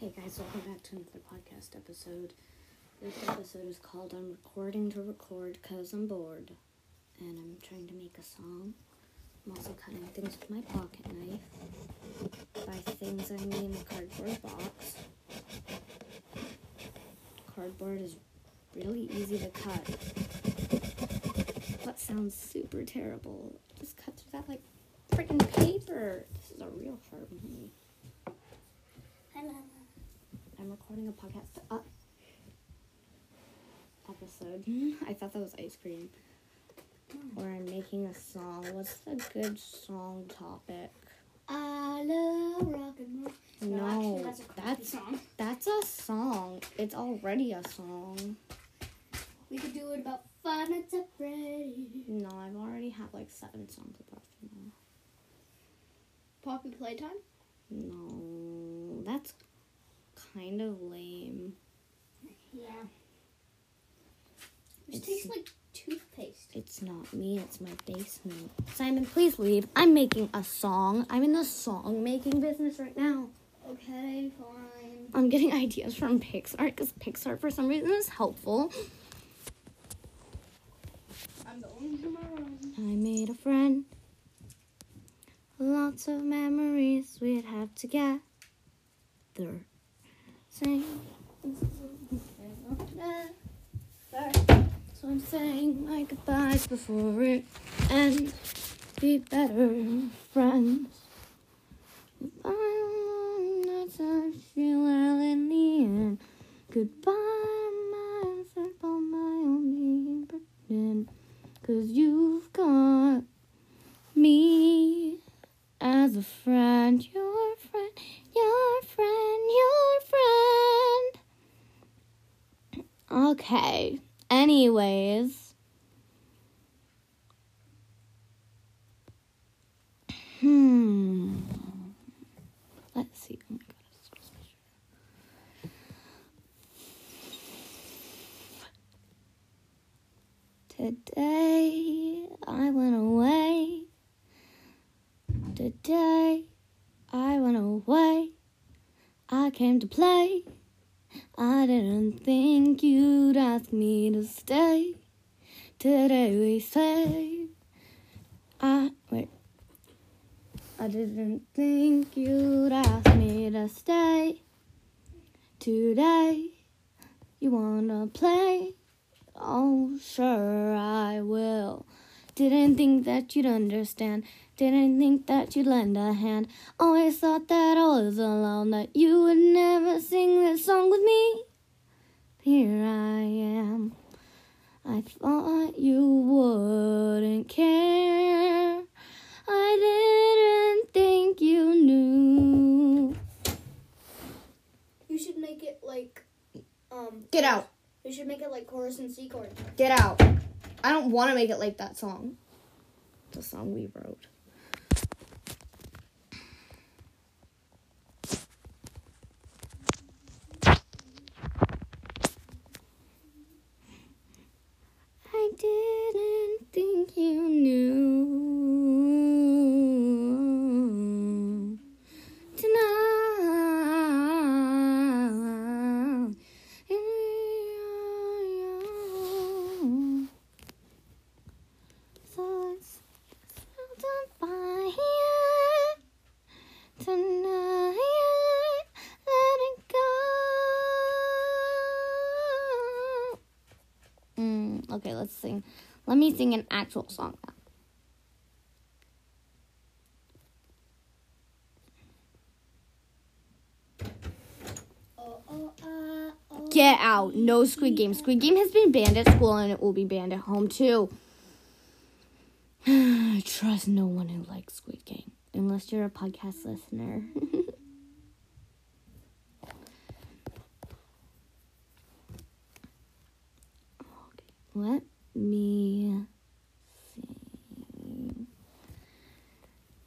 Hey guys, welcome back to another podcast episode. This episode is called I'm Recording to Record because I'm bored. And I'm trying to make a song. I'm also cutting things with my pocket knife. By things, I mean a cardboard box. Cardboard is really easy to cut. But sounds super terrible. Just cut through that like freaking paper. This is a real hard one. Hello. I'm recording a podcast uh, episode. I thought that was ice cream. Or I'm making a song. What's a good song topic? I love rock and roll. No, actually, that's a that's song. that's a song. It's already a song. We could do it about Five Nights at Freddy's. No, I've already had like seven songs about that. Poppy Playtime? No, that's kind of lame. Yeah. It's- tastes like toothpaste. It's not me, it's my basement. Simon, please leave. I'm making a song. I'm in the song making business right now. Okay, fine. I'm getting ideas from Pixar because Pixar, for some reason, is helpful. I'm going to my. I made a friend. Lots of memories we'd have together. Sing. So I'm saying my goodbyes before it ends. Be better friends. Goodbye, that's how I feel well in the end. Goodbye, my simple, my only pretend. Cause you've got me as a friend. Your Okay. Anyways. Hmm. Let's see. Oh my god. Today I went away. Today I went away. I came to play. I didn't think you'd ask me to stay. Today we say I wait. I didn't think you'd ask me to stay. Today you wanna play? Oh, sure, I will. Didn't think that you'd understand. Didn't think that you'd lend a hand. Always thought that I was alone, that you would never sing this song with me. Here I am. I thought you wouldn't care. I didn't think you knew. You should make it like um Get out. You should make it like chorus and C chord. Get out. I don't want to make it like that song. A song we wrote. I didn't think you knew. Tonight. So it's spelled on fire tonight. Let it go. Mm, okay, let's sing. Let me sing an actual song now. Get out. No Squid Game. Squid Game has been banned at school and it will be banned at home too. I trust no one who likes Squid Game. Unless you're a podcast listener. okay. Let me see.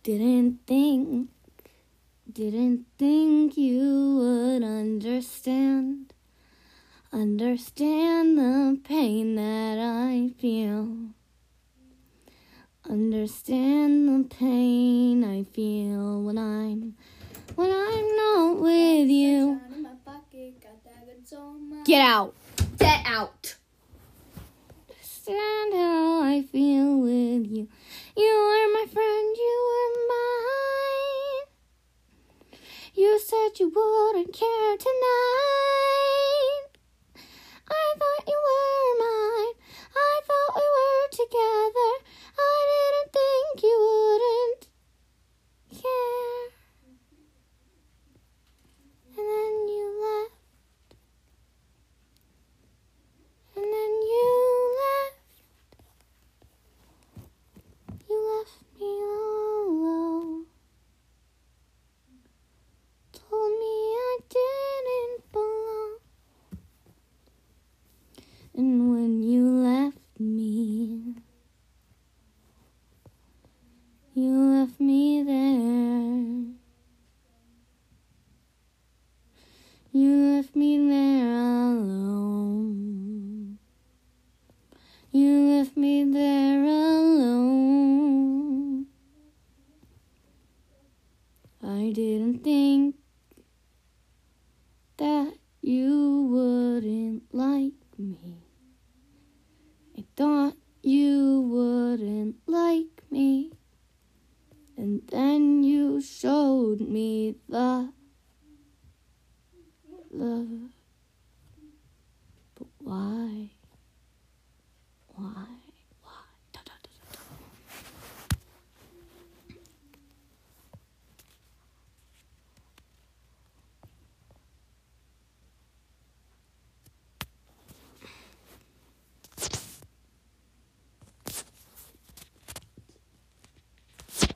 Didn't think didn't think you would understand. Understand the pain that I feel. Understand the pain I feel when I'm when I'm not with you. Get out. Get out. Understand how I feel with you. You are my friend, you are mine. You said you wouldn't care tonight. I thought you were mine. I thought we were together. I didn't think you wouldn't care. And then you left. And then you left. You left me all alone. Told me I didn't belong. And when you left me, you left me there. You left me there alone. You left me there alone. I didn't think that you wouldn't like me. I thought you wouldn't like me. And then you showed me the love. But why? Why? Why? Da, da, da, da,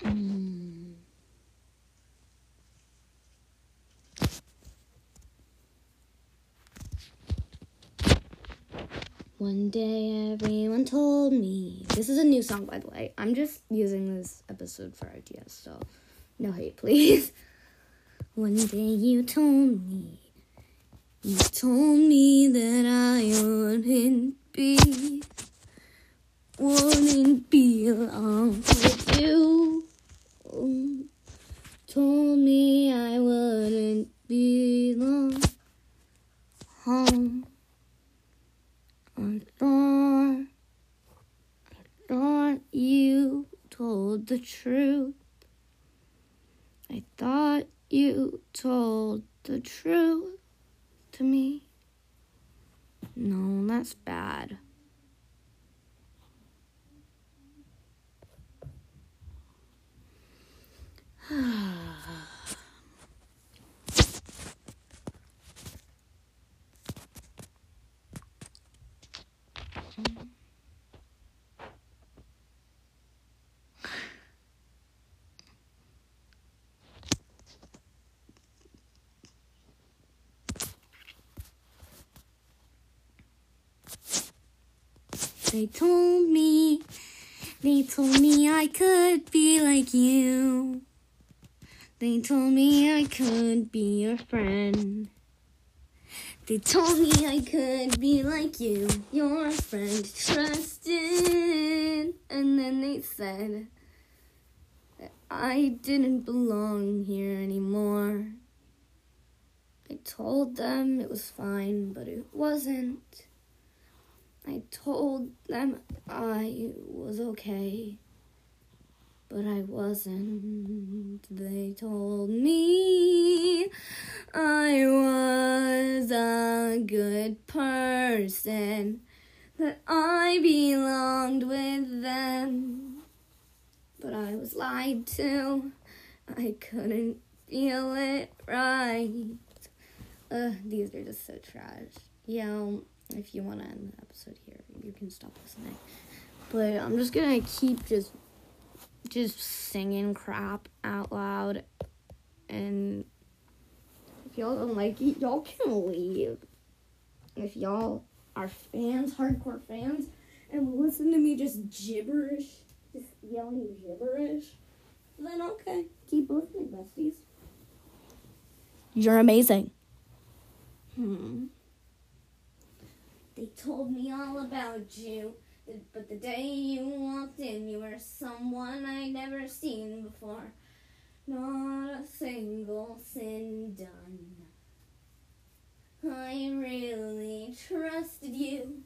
da. Mm. One day everyone told me. This is a new song, by the way. I'm just using this episode for ideas, so no hate, please. One day you told me. You told me that I wouldn't be. Wouldn't belong with you. Um, Told me I wouldn't belong home. I thought, I thought you told the truth. I thought you told the truth to me. No, that's bad. They told me, they told me I could be like you. They told me I could be your friend. They told me I could be like you, your friend, trusted. And then they said that I didn't belong here anymore. I told them it was fine, but it wasn't. I told them I was okay, but I wasn't. They told me I was a good person, that I belonged with them, but I was lied to. I couldn't feel it right. Ugh, these are just so trash. Yeah, if you want to end the episode here, you can stop listening. But I'm just gonna keep just just singing crap out loud, and if y'all don't like it, y'all can leave. If y'all are fans, hardcore fans, and listen to me just gibberish, just yelling gibberish, then okay, keep listening, besties. You're amazing. Hmm. They told me all about you, but the day you walked in, you were someone I'd never seen before. Not a single sin done. I really trusted you.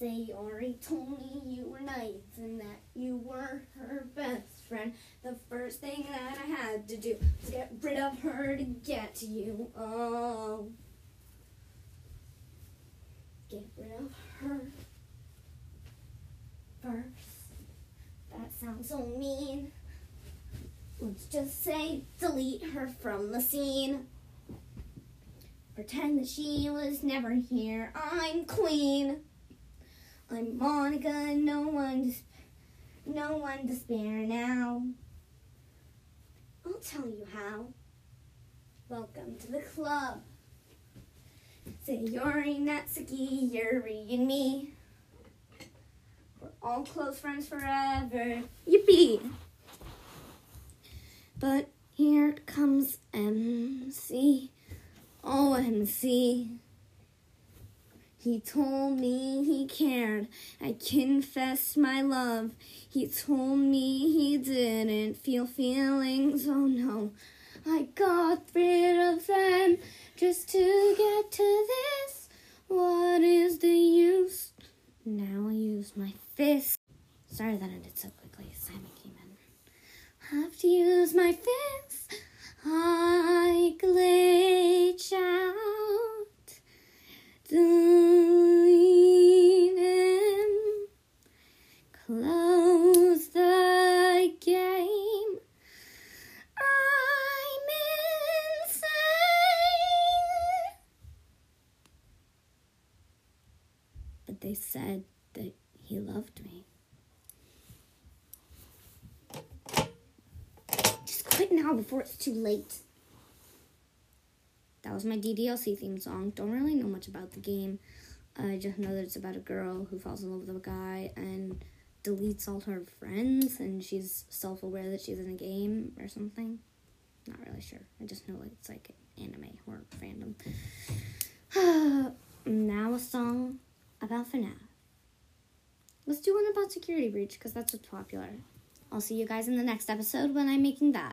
Sayori told me you were nice and that you were her best friend. The first thing that I had to do was get rid of her to get to you. Oh. Get rid of her first. That sounds so mean. Let's just say delete her from the scene. Pretend that she was never here. I'm queen. I'm Monika. No one, to, no one spare now. I'll tell you how. Welcome to the club. Sayori, Natsuki, Yuri, and me. We're all close friends forever. Yippee! But here comes MC. Oh, MC. He told me he cared. I confessed my love. He told me he didn't feel feelings. Oh no. I got rid of them just to get to this. What is the use? Now I use my fist. Sorry that ended so quickly. Simon came in. Have to use my fist. I glitch they said that he loved me. Just quit now before it's too late. That was my DDLC theme song. Don't really know much about the game. I just know that it's about a girl who falls in love with a guy and deletes all her friends, and she's self aware that she's in a game or something. Not really sure. I just know it's like anime or fandom. now a song about FNAF. Let's do one about Security Breach because that's what's popular. I'll see you guys in the next episode when I'm making that.